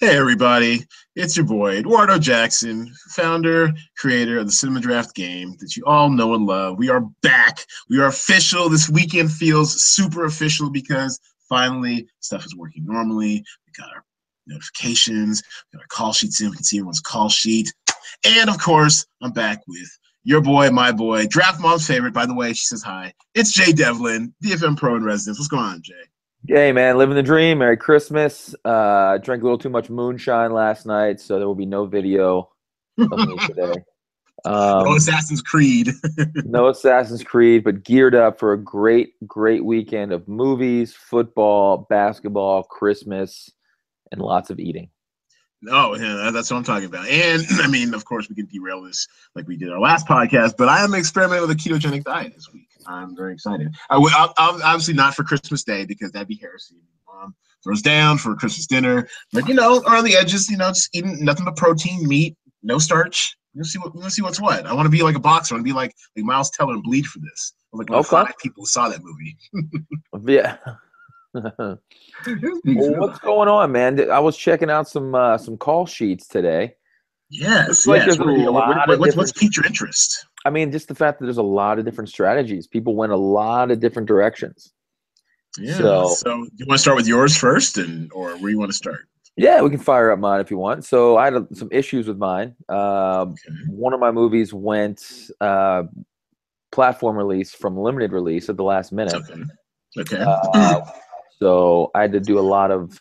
Hey, everybody. It's your boy, Eduardo Jackson, founder, creator of the Cinema Draft game that you all know and love. We are back. We are official. This weekend feels super official because finally stuff is working normally. We got our notifications, we got our call sheets in. We can see everyone's call sheet. And of course, I'm back with your boy, my boy, Draft Mom's favorite. By the way, she says hi. It's Jay Devlin, DFM Pro in residence. What's going on, Jay? Hey man, living the dream. Merry Christmas. Uh, drank a little too much moonshine last night, so there will be no video of me today. Um, no Assassin's Creed. no Assassin's Creed, but geared up for a great, great weekend of movies, football, basketball, Christmas, and lots of eating. Oh, yeah, that's what I'm talking about. And I mean, of course, we can derail this like we did our last podcast, but I am experimenting with a ketogenic diet this week. I'm very excited. I will obviously not for Christmas Day because that'd be heresy. Mom throws down for Christmas dinner, but you know, around the edges, you know, just eating nothing but protein, meat, no starch. Let's see what let's see what's what. I want to be like a boxer. I want to be like like Miles Teller and bleed for this. Like oh, okay. five people saw that movie. yeah. well, what's going on, man? I was checking out some uh, some call sheets today. Yes, like yes. What, what, what's, piqued your interest? I mean, just the fact that there's a lot of different strategies. People went a lot of different directions. Yeah. So, so you want to start with yours first, and or where you want to start? Yeah, we can fire up mine if you want. So I had some issues with mine. Uh, okay. One of my movies went uh, platform release from limited release at the last minute. Okay. Okay. Uh, so I had to do a lot of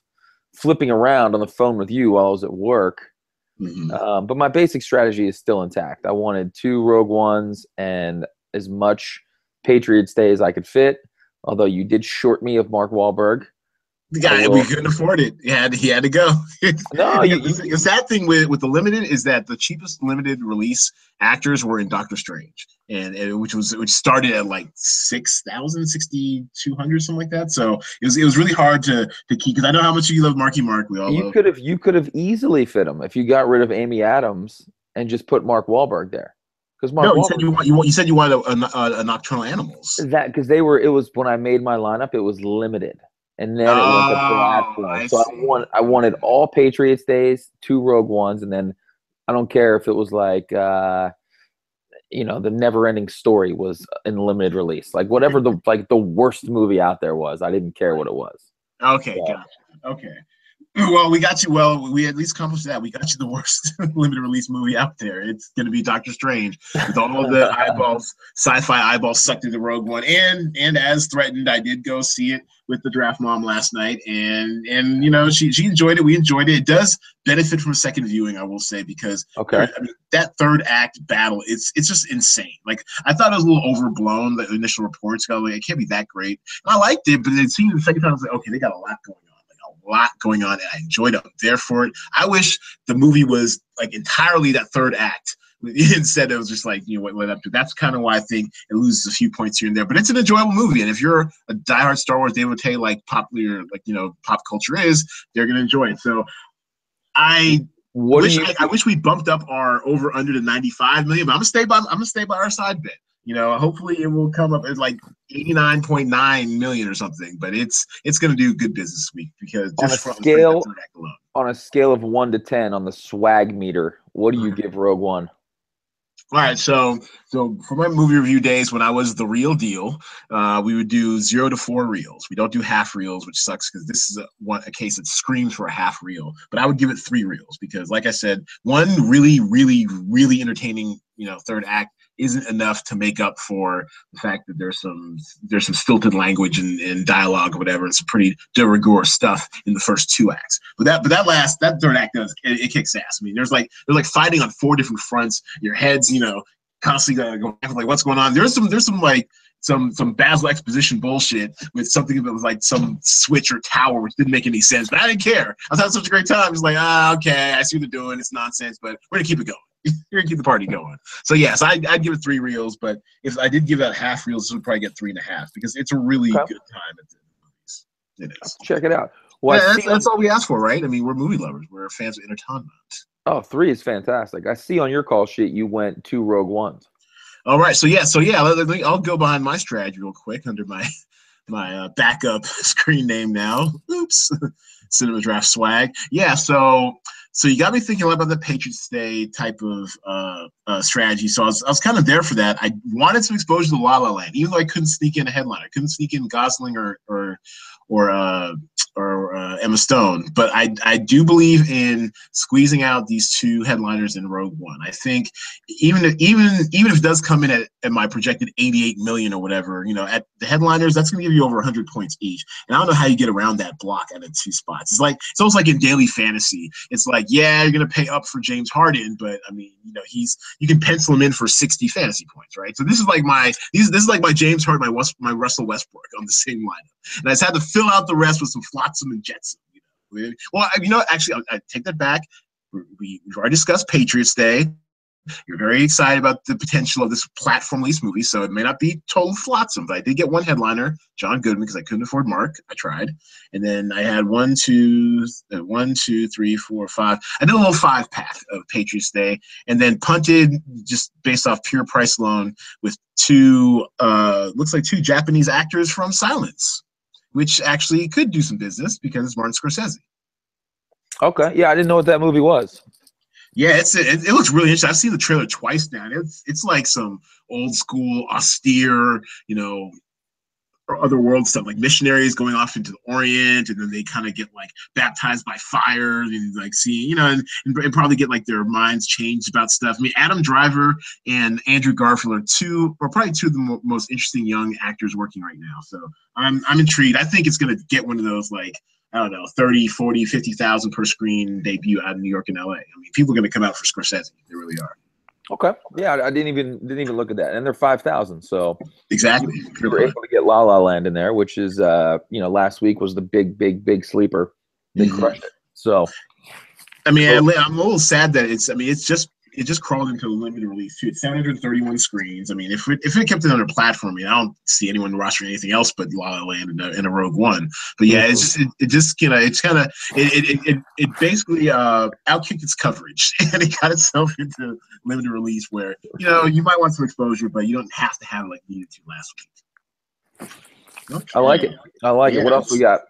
flipping around on the phone with you while I was at work Mm-hmm. Um, but my basic strategy is still intact. I wanted two Rogue Ones and as much Patriots Day as I could fit. Although you did short me of Mark Wahlberg, the guy we couldn't afford it. He had he had to go. no, you, the, the sad thing with with the limited is that the cheapest limited release actors were in Doctor Strange, and, and which was which started at like 6,000, 6,200, something like that. So it was it was really hard to to keep because I know how much you love Marky Mark. We all you could have you could have easily fit him if you got rid of Amy Adams and just put Mark Wahlberg there. Because no, you said you want, you want you said you wanted a, a, a Nocturnal Animals. That because they were it was when I made my lineup it was limited and then it oh, went to platform. I so I want I wanted all Patriots days, two Rogue Ones, and then I don't care if it was like uh, you know the Never Ending Story was in limited release, like whatever the like the worst movie out there was. I didn't care what it was. Okay, so, gotcha. Okay. Well, we got you. Well, we at least accomplished that. We got you the worst limited release movie out there. It's going to be Doctor Strange with all of the eyeballs, sci-fi eyeballs sucked into Rogue One. And and as threatened, I did go see it with the draft mom last night, and and you know she she enjoyed it. We enjoyed it. It does benefit from a second viewing, I will say, because okay, I mean, that third act battle, it's it's just insane. Like I thought it was a little overblown. The initial reports got like it can't be that great. And I liked it, but it seemed the second time I was like, okay, they got a lot going on lot going on, and I enjoyed it. I'm there for it. I wish the movie was like entirely that third act instead it was just like you know what led up to. That's kind of why I think it loses a few points here and there. But it's an enjoyable movie, and if you're a diehard Star Wars devotee like popular like you know pop culture is, they're gonna enjoy it. So I what wish I, I, wish we bumped up our over under to 95 million, but I'm gonna stay by I'm gonna stay by our side bet. You know, hopefully it will come up at like 89.9 million or something, but it's it's going to do good business week because on a scale on a scale of 1 to 10 on the swag meter, what do you mm-hmm. give Rogue One? All right, so so for my movie review days when I was the real deal, uh, we would do zero to four reels. We don't do half reels, which sucks because this is a, one, a case that screams for a half reel. But I would give it three reels because, like I said, one really, really, really entertaining, you know, third act isn't enough to make up for the fact that there's some there's some stilted language and, and dialogue or whatever. It's pretty de rigueur stuff in the first two acts. But that but that last that third act does it, it kicks ass. I mean, there's like there's like fighting on four different fronts. Your head's you know constantly going like what's going on. There's some there's some like some some Basil exposition bullshit with something that was like some switch or tower, which didn't make any sense. But I didn't care. I was having such a great time. It's like, ah, okay, I see what they're doing. It's nonsense, but we're gonna keep it going. You're gonna keep the party going. So yes, I, I'd give it three reels, but if I did give that half reels, it would probably get three and a half because it's a really okay. good time at the movies. It is. Check it out. Well, yeah, that's, that's all we ask for, right? I mean, we're movie lovers. We're fans of entertainment. Oh, three is fantastic. I see on your call sheet you went two Rogue Ones. All right, so yeah, so yeah, let, let me, I'll go behind my strategy real quick under my my uh, backup screen name now. Oops, Cinema Draft swag. Yeah, so so you got me thinking a lot about the Patriots Day type of uh, uh, strategy. So I was, I was kind of there for that. I wanted some exposure to La La Land, even though I couldn't sneak in a headline. I couldn't sneak in Gosling or or or uh, or uh, Emma Stone. But I I do believe in squeezing out these two headliners in Rogue One. I think even if, even even if it does come in at, at my projected 88 million or whatever, you know, at the headliners, that's going to give you over 100 points each. And I don't know how you get around that block at the two spots. It's like it's almost like in daily fantasy. It's like yeah, you're going to pay up for James Harden, but I mean, you know, he's you can pencil him in for 60 fantasy points, right? So this is like my these this is like my James Harden, my West, my Russell Westbrook on the same lineup, and I just had to fill out the rest with some flotsam and jetsam. You know, well, you know, actually, I, I take that back. We, we've already discussed Patriots Day. You're very excited about the potential of this platform lease movie, so it may not be total flotsam, but I did get one headliner, John Goodman, because I couldn't afford Mark. I tried, and then I had one, two, uh, one, two, three, four, five. I did a little five pack of Patriots Day, and then punted just based off pure price alone with two, uh, looks like two Japanese actors from Silence which actually could do some business because it's Martin Scorsese. Okay, yeah, I didn't know what that movie was. Yeah, it's it, it looks really interesting. I've seen the trailer twice now. It's it's like some old school, austere, you know, or other world stuff, like missionaries going off into the Orient, and then they kind of get like baptized by fire, and like see, you know, and, and, probably get like their minds changed about stuff. I mean, Adam Driver and Andrew Garfield are two, or probably two of the mo- most interesting young actors working right now. So I'm I'm intrigued. I think it's gonna get one of those like I don't know, 30, 40, 50,000 per screen debut out of New York and LA. I mean, people are going to come out for Scorsese. They really are. Okay. Yeah, I didn't even didn't even look at that, and they're five thousand. So exactly, we were able to get La La Land in there, which is uh you know last week was the big big big sleeper. They mm-hmm. crushed it. So, I mean, I'm a little sad that it's. I mean, it's just it just crawled into a limited release too. It's 731 screens. I mean, if it, if it kept it on a platform, I, mean, I don't see anyone rostering anything else but La La Land and a, and a Rogue One. But yeah, it's just it, it just you know it's kind of it, it, it it basically uh outkicked its coverage and it got itself into limited release where you know you might want some exposure, but you don't have to have it like needed to last week. Okay. I like it. I like yeah. it. What else we got?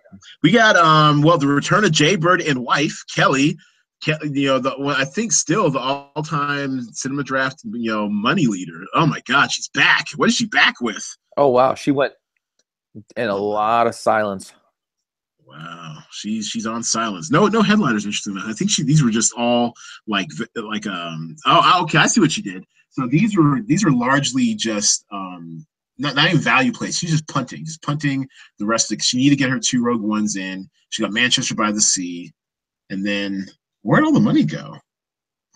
We got um well the return of Jay Bird and wife Kelly you know, the well, I think still the all-time cinema draft, you know, money leader. Oh my God, she's back. What is she back with? Oh wow, she went in a lot of silence. Wow, she's she's on silence. No, no headliners. Interesting. I think she these were just all like like um. Oh, okay, I see what she did. So these were these are largely just um not, not even value plays. She's just punting, just punting the rest of. The, she needed to get her two Rogue Ones in. She got Manchester by the Sea, and then Where'd all the money go?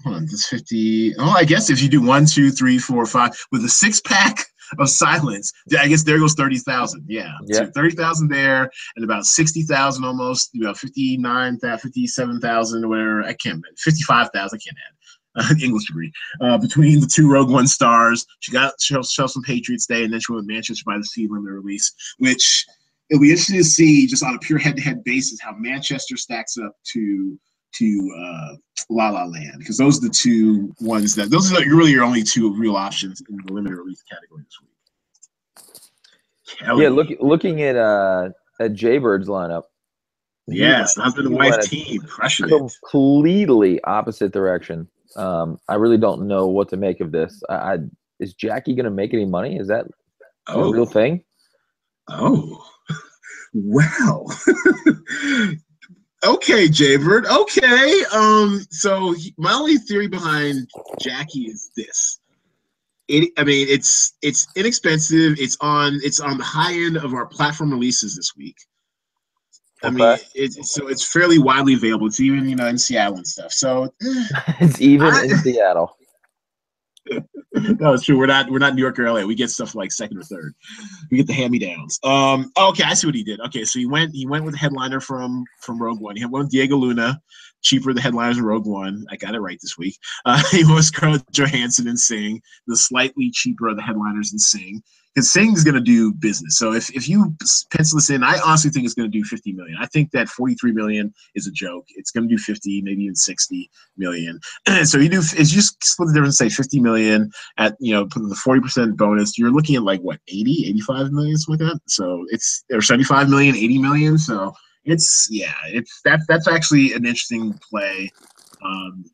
Hold on, this 50. Oh, I guess if you do one, two, three, four, five, with a six pack of silence, I guess there goes 30,000. Yeah. yeah. So 30,000 there and about 60,000 almost, about 59, 57,000 or whatever. I can't, 55,000, I can't add. Uh, English degree uh, between the two Rogue One stars. She got show, show some Patriots Day, and then she went Manchester by the Sea when the release, which it'll be interesting to see just on a pure head-to-head basis how Manchester stacks up to to uh, La La Land because those are the two ones that those are like really your only two real options in the limited release category this week. Kelly. Yeah, look, looking at uh at Jaybird's lineup. Yes, husband and wife team crushing completely it. opposite direction. Um, I really don't know what to make of this. I, I is Jackie going to make any money? Is that oh. a real thing? Oh, wow. Okay, Jaybird. Okay. Um. So my only theory behind Jackie is this. It, I mean, it's it's inexpensive. It's on it's on the high end of our platform releases this week. I okay. mean, it's so it's fairly widely available. It's even you know in Seattle and stuff. So it's even I, in Seattle. No, it's true. We're not we're not New York or LA. We get stuff like second or third. We get the hand me downs. Um, okay, I see what he did. Okay, so he went he went with the headliner from from Rogue One. He went with Diego Luna, cheaper the headliners in Rogue One. I got it right this week. Uh, he was Scarlett Johansson and Sing, the slightly cheaper of the headliners in Sing. Because Sing's going to do business. So if, if you pencil this in, I honestly think it's going to do 50 million. I think that 43 million is a joke. It's going to do 50, maybe even 60 million. so you do is you split the difference, say 50 million at you know the 40 percent bonus. You're looking at like what 80, 85 million, something like that. So it's or 75 million, 80 million. So it's yeah, it's that's that's actually an interesting play. Um,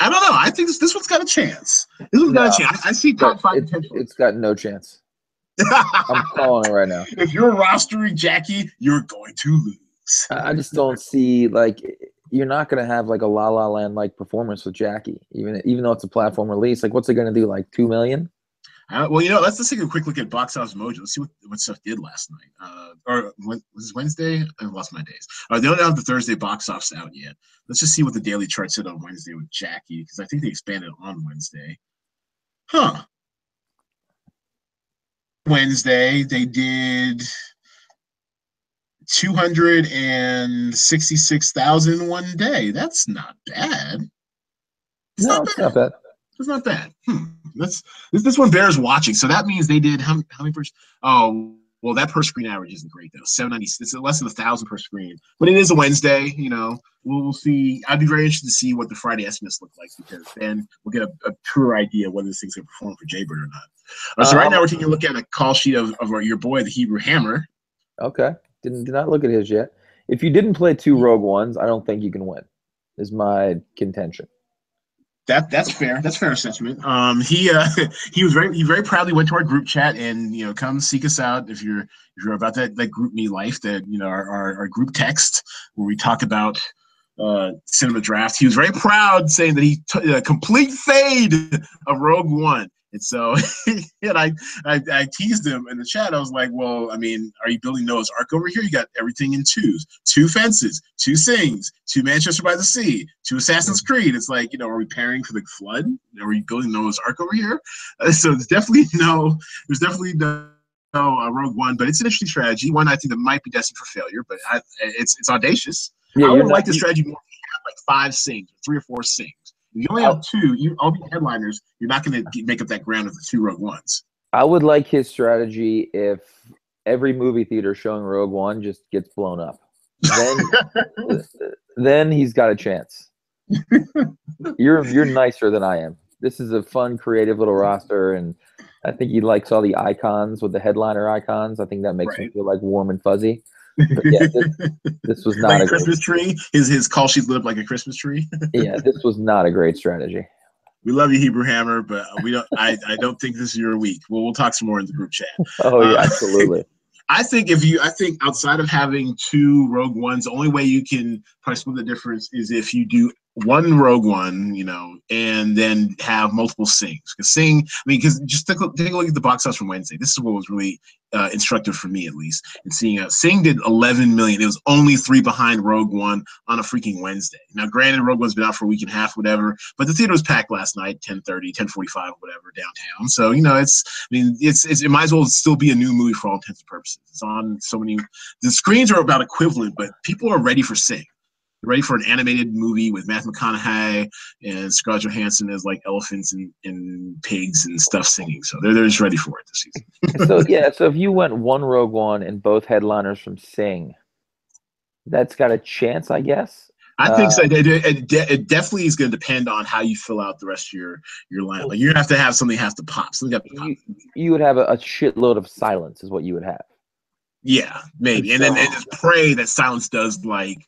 I don't know. I think this, this one's got a chance. This one's no, got a chance. I, I see top five it, potential. It's got no chance. I'm calling it right now. If you're rostering Jackie, you're going to lose. I just don't see like you're not going to have like a La La Land like performance with Jackie, even even though it's a platform release. Like, what's it going to do? Like two million? Uh, well, you know, let's just take a quick look at Box Office Mojo. Let's see what, what stuff did last night. Uh, or was this Wednesday? I've lost my days. Uh, they don't have the Thursday box office out yet. Let's just see what the daily chart said on Wednesday with Jackie, because I think they expanded on Wednesday. Huh. Wednesday, they did 266,000 one day. That's not bad. It's no, not it's not bad. It's not bad. Hmm. That's this, this one bears watching. So that means they did how, how many per? Oh, well, that per screen average isn't great though. Seven ninety. It's less than a thousand per screen, but it is a Wednesday. You know, we'll, we'll see. I'd be very interested to see what the Friday estimates look like because then we'll get a, a truer idea whether this thing's gonna perform for Jaybird or not. Uh, so um, right now we're taking a look at a call sheet of, of our, your boy, the Hebrew Hammer. Okay, didn't did not look at his yet. If you didn't play two Rogue Ones, I don't think you can win. Is my contention. That that's fair. That's fair assessment. Um, he uh, he was very he very proudly went to our group chat and you know come seek us out if you're if you're about that that GroupMe life that you know our, our, our group text where we talk about uh, cinema draft. He was very proud saying that he took a complete fade of Rogue One. And so, and I, I, I teased him in the chat. I was like, "Well, I mean, are you building Noah's Ark over here? You got everything in twos: two fences, two Sings, two Manchester by the Sea, two Assassin's Creed. It's like, you know, are we pairing for the flood? Are we building Noah's Ark over here? Uh, so there's definitely no, there's definitely no." No, uh, Rogue One, but it's an interesting strategy. One I think that might be destined for failure, but I, it's it's audacious. Yeah, I would like the strategy more. Like five Sings, three or four Sings if you only have two, you all the headliners, you're not going to make up that ground of the two Rogue Ones. I would like his strategy if every movie theater showing Rogue One just gets blown up. Then, then he's got a chance. You're you're nicer than I am. This is a fun, creative little roster, and I think he likes all the icons with the headliner icons. I think that makes right. me feel like warm and fuzzy yeah, this, this, was not like a Christmas great, tree. His his call sheet lit up like a Christmas tree. yeah, this was not a great strategy. We love you, Hebrew Hammer, but we don't. I, I don't think this is your week. Well, we'll talk some more in the group chat. Oh yeah, uh, absolutely. I think if you, I think outside of having two Rogue Ones, the only way you can probably split the difference is if you do one Rogue One, you know, and then have multiple Sings. Because sing, I mean, because just take a, take a, look at the box office from Wednesday. This is what was really uh, instructive for me, at least, in seeing uh, Sing did 11 million. It was only three behind Rogue One on a freaking Wednesday. Now, granted, Rogue One's been out for a week and a half, whatever, but the theater was packed last night, 10:30, 10:45, whatever, downtown. So you know, it's, I mean, it's, it's it might as well still be a new movie for all intents and purposes. It's on so many. The screens are about equivalent, but people are ready for Sing ready for an animated movie with Matthew McConaughey and Scarlett Johansson as like elephants and, and pigs and stuff singing. So they're, they're just ready for it this season. so yeah, so if you went one Rogue One and both headliners from Sing, that's got a chance, I guess. I think so. Uh, it, it, it, definitely is going to depend on how you fill out the rest of your your lineup. Like you're gonna have to have something has to pop. Something to pop. You, you, would have a, a, shitload of silence, is what you would have. Yeah, maybe, and, and then and just pray that silence does like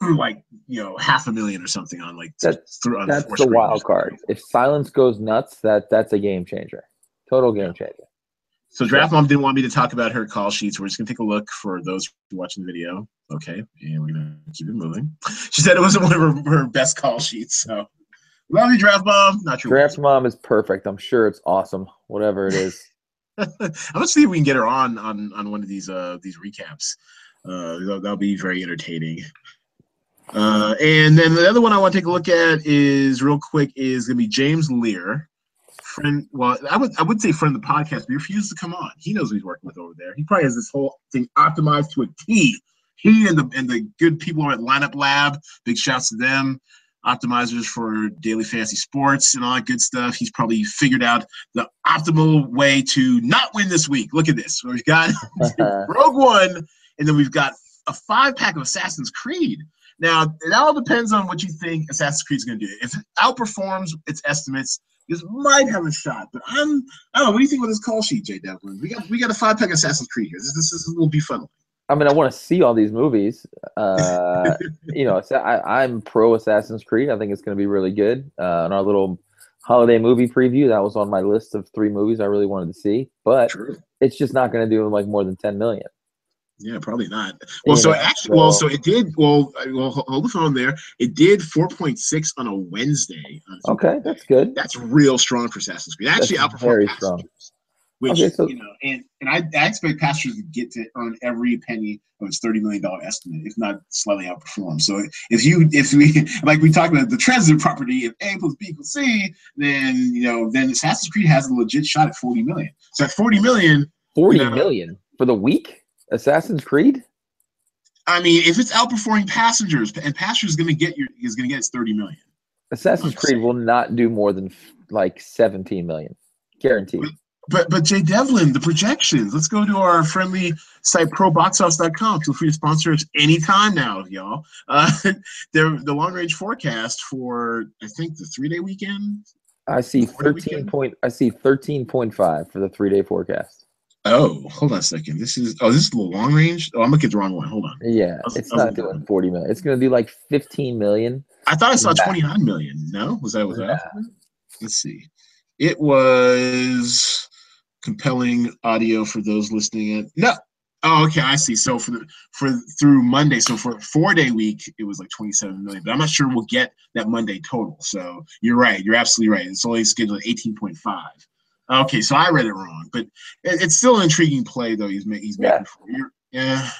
like you know half a million or something on like that's through, on that's the wild card. If silence goes nuts, that that's a game changer, total game changer. So Draft Mom didn't want me to talk about her call sheets. We're just gonna take a look for those watching the video. Okay, and we're gonna keep it moving. She said it wasn't one of her, her best call sheets. So love you, Draft Mom. Not your Draft Mom is perfect. I'm sure it's awesome. Whatever it is. I'm gonna see if we can get her on on on one of these uh these recaps. Uh, that'll, that'll be very entertaining. Uh, and then the other one I want to take a look at is real quick is gonna be James Lear, friend. Well, I would I would say friend of the podcast, but he refuses to come on. He knows who he's working with over there. He probably has this whole thing optimized to a T. He and the and the good people at Lineup Lab. Big shouts to them. optimizers for daily fantasy sports and all that good stuff. He's probably figured out the optimal way to not win this week. Look at this. We've got Rogue One, and then we've got a five pack of Assassin's Creed. Now, it all depends on what you think Assassin's Creed is going to do. If it outperforms its estimates, this might have a shot. But I'm, I don't know. What do you think of this call sheet, Jay Devlin? We got we got a five pack Assassin's Creed here. This, this, this will be fun. I mean, I want to see all these movies. Uh, you know, I, am pro Assassin's Creed. I think it's going to be really good. Uh, in our little holiday movie preview, that was on my list of three movies I really wanted to see. But True. it's just not going to do like more than ten million. Yeah, probably not. Well, so actually, well, so it did. Well, well, hold the phone there. It did 4.6 on a Wednesday. Uh, okay, that's good. That's real strong for Assassin's Creed. Actually, outperformed very strong. Which okay, so, you know, and and I, I expect Passengers to get to earn every penny of its thirty million dollar estimate, if not slightly outperform. So if you if we like we talked about the transitive property, if A plus B equals C, then you know then Assassin's Creed has a legit shot at forty million. So at forty million, forty you know, million for the week. Assassin's Creed? I mean, if it's outperforming passengers, and passengers is going to get your is going to get its thirty million. Assassin's Creed will not do more than like seventeen million, guaranteed. But, but but Jay Devlin, the projections. Let's go to our friendly site proboxoffice.com. Feel free to sponsor us anytime now, y'all. Uh, the the long range forecast for I think the three day weekend. I see thirteen point. I see thirteen point five for the three day forecast. Oh, hold on a second. This is oh, this is the long range. Oh, I'm looking at the wrong one. Hold on. Yeah, was, it's not doing 40 million. It's gonna do like 15 million. I thought I saw 29 million. No, was that was that? Let's see. It was compelling audio for those listening in. No. Oh, okay, I see. So for the for through Monday, so for four day week, it was like 27 million. But I'm not sure we'll get that Monday total. So you're right. You're absolutely right. It's only scheduled at 18.5. Okay, so I read it wrong, but it, it's still an intriguing play though. He's, he's yeah. making for you. Yeah,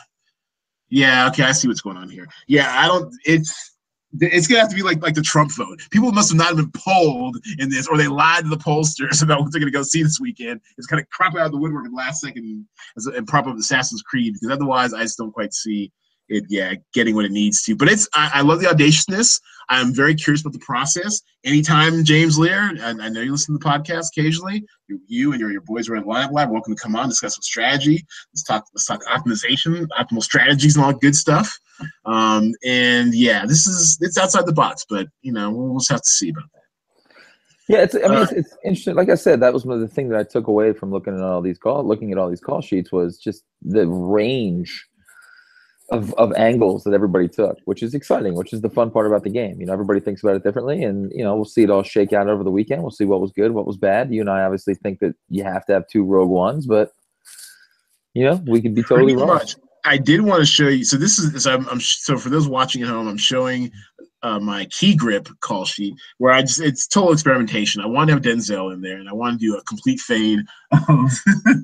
yeah. Okay, I see what's going on here. Yeah, I don't. It's it's gonna have to be like like the Trump vote. People must have not been polled in this, or they lied to the pollsters about what they're gonna go see this weekend. It's kind of crop out of the woodwork at the last second and prop up Assassin's Creed because otherwise, I just don't quite see it yeah getting what it needs to. But it's I, I, love the audaciousness. I'm very curious about the process. Anytime James Lear, and I know you listen to the podcast occasionally, you, you and your, your boys are in Lineup Lab. Welcome to come on, discuss some strategy. Let's talk let's talk optimization, optimal strategies, and all good stuff. Um, and yeah, this is it's outside the box, but you know we'll just have to see about that. Yeah, it's. I mean, uh, it's, it's, interesting. Like I said, that was one of the things that I took away from looking at all these call, looking at all these call sheets was just the range of, of angles that everybody took, which is exciting, which is the fun part about the game. You know, everybody thinks about it differently, and you know, we'll see it all shake out over the weekend. We'll see what was good, what was bad. You and I obviously think that you have to have two Rogue Ones, but you know, we could be totally wrong. Much. I did want to show you. So this is so I'm, I'm so for those watching at home, I'm showing uh, my key grip call sheet where I just it's total experimentation. I want to have Denzel in there, and I want to do a complete fade of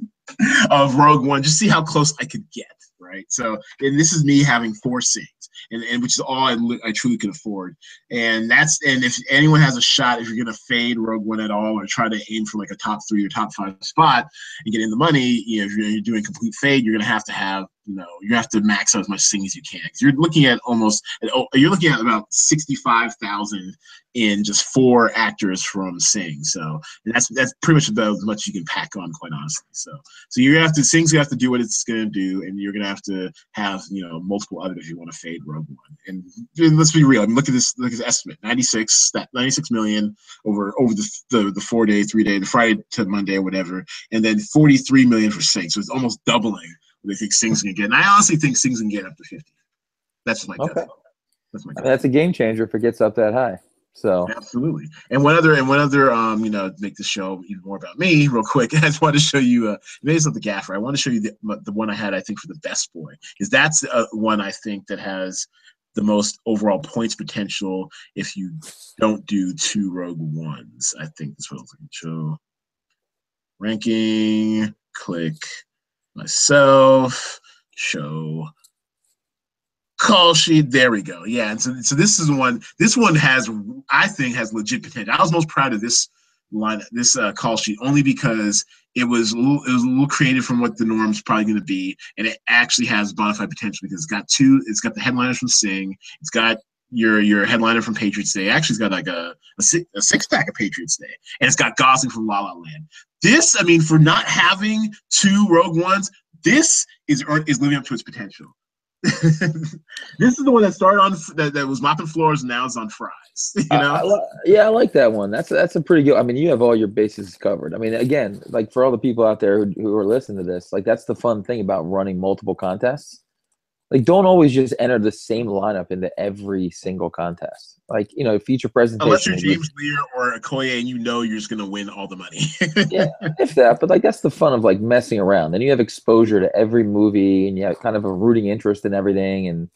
of Rogue One, just see how close I could get right? So, and this is me having four sings, and, and which is all I, I truly can afford. And that's and if anyone has a shot, if you're gonna fade Rogue One at all, or try to aim for like a top three or top five spot and get in the money, you know, if you're, you're doing complete fade, you're gonna have to have you know you have to max out as much sing as you can because you're looking at almost oh, you're looking at about 65,000 in just four actors from Sing. So and that's that's pretty much about as much you can pack on, quite honestly. So so gonna have to Sing's gonna have to do what it's gonna do, and you're gonna have to have you know multiple others if you want to fade Rogue One. And, and let's be real. I mean, look at this look at this estimate: 96 that 96 million over over the the, the four day, three day, the Friday to Monday whatever, and then 43 million for Sing. So it's almost doubling I think Sing's gonna get. And I honestly think Sing's gonna get up to 50. That's my okay. guess. That's my guess. That's a game changer if it gets up that high. So absolutely. And one other and one other um, you know, make the show even more about me real quick. I just want to show you uh maybe it's not the gaffer. I want to show you the the one I had I think for the best boy. Is that's uh, one I think that has the most overall points potential if you don't do two rogue ones. I think that's what I was looking show. Ranking, click myself, show call sheet. There we go. Yeah, and so so this is one. This one has, I think, has legit potential. I was most proud of this line, this uh, call sheet, only because it was a little, it was a little creative from what the norm's probably going to be, and it actually has bona fide potential because it's got two. It's got the headliners from Sing. It's got your your headliner from Patriots Day. Actually, it's got like a a six, a six pack of Patriots Day, and it's got Gosling from La La Land. This, I mean, for not having two Rogue Ones, this is is living up to its potential. this is the one that started on that, that was mopping floors and now it's on fries. You know? I, yeah, I like that one. That's that's a pretty good. I mean, you have all your bases covered. I mean, again, like for all the people out there who, who are listening to this, like that's the fun thing about running multiple contests like don't always just enter the same lineup into every single contest. Like you know, feature presentation. Unless you're James Lear or Okoye and you know you're just gonna win all the money. yeah, if that. But like that's the fun of like messing around. Then you have exposure to every movie, and you have kind of a rooting interest in everything, and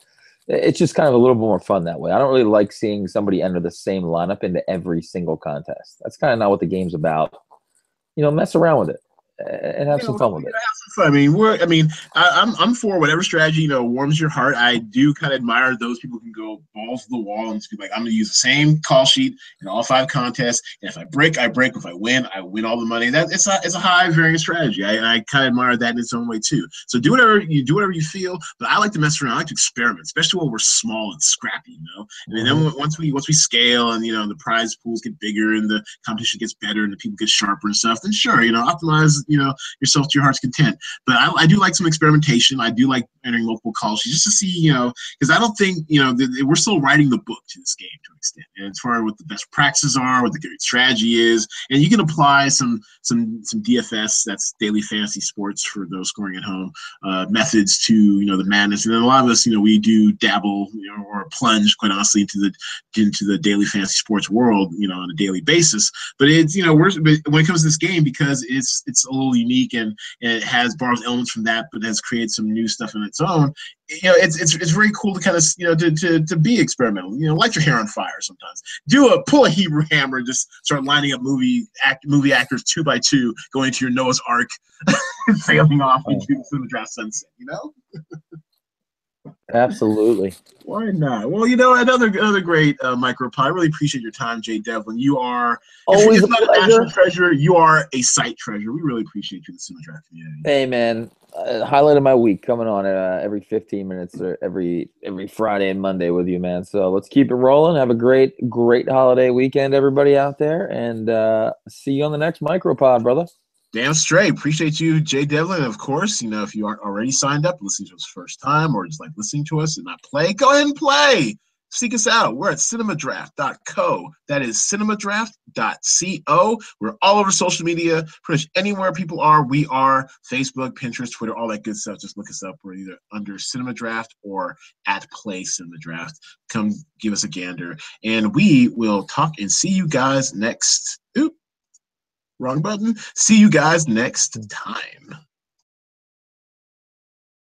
it's just kind of a little bit more fun that way. I don't really like seeing somebody enter the same lineup into every single contest. That's kind of not what the game's about. You know, mess around with it and have some fun with it. I mean, we're. I mean, I, am I'm, I'm for whatever strategy you know warms your heart. I do kind of admire those people who can go balls to the wall and just be like, I'm going to use the same call sheet in all five contests, and if I break, I break. If I win, I win all the money. That it's a it's a high variance strategy. I, I kind of admire that in its own way too. So do whatever you do whatever you feel, but I like to mess around. I like to experiment, especially when we're small and scrappy. You know, and then mm-hmm. once we once we scale and you know the prize pools get bigger and the competition gets better and the people get sharper and stuff, then sure, you know, optimize you know yourself to your heart's content. But I, I do like some experimentation. I do like entering multiple calls just to see, you know, because I don't think you know the, we're still writing the book to this game to an extent, and as far as what the best practices are, what the good strategy is, and you can apply some some some DFS that's daily fantasy sports for those scoring at home uh, methods to you know the madness, and then a lot of us, you know, we do dabble you know, or plunge quite honestly into the into the daily fantasy sports world, you know, on a daily basis. But it's you know, we're when it comes to this game because it's it's a little unique and, and it has borrows elements from that, but has created some new stuff in its own. You know, it's it's it's very cool to kind of you know to, to to be experimental. You know, light your hair on fire sometimes. Do a pull a Hebrew hammer and just start lining up movie act movie actors two by two, going to your Noah's Ark, sailing off oh. into the draft sunset. You know. Absolutely. Why not? Well, you know, another another great uh, micropod. I really appreciate your time, Jay Devlin. You are always a national treasure. You are a site treasure. We really appreciate you, the Cinema Draft community. Hey, man, uh, highlight of my week coming on uh, every 15 minutes or every every Friday and Monday with you, man. So let's keep it rolling. Have a great great holiday weekend, everybody out there, and uh, see you on the next micropod, brother. Damn straight. Appreciate you, Jay Devlin. Of course, you know, if you aren't already signed up, listening to us first time, or just like listening to us and not play, go ahead and play. Seek us out. We're at cinemadraft.co. That is cinemadraft.co. We're all over social media. Pretty much anywhere people are, we are. Facebook, Pinterest, Twitter, all that good stuff. Just look us up. We're either under Cinema Draft or at Play Cinema Draft. Come give us a gander. And we will talk and see you guys next. Oop, wrong button. See you guys next time.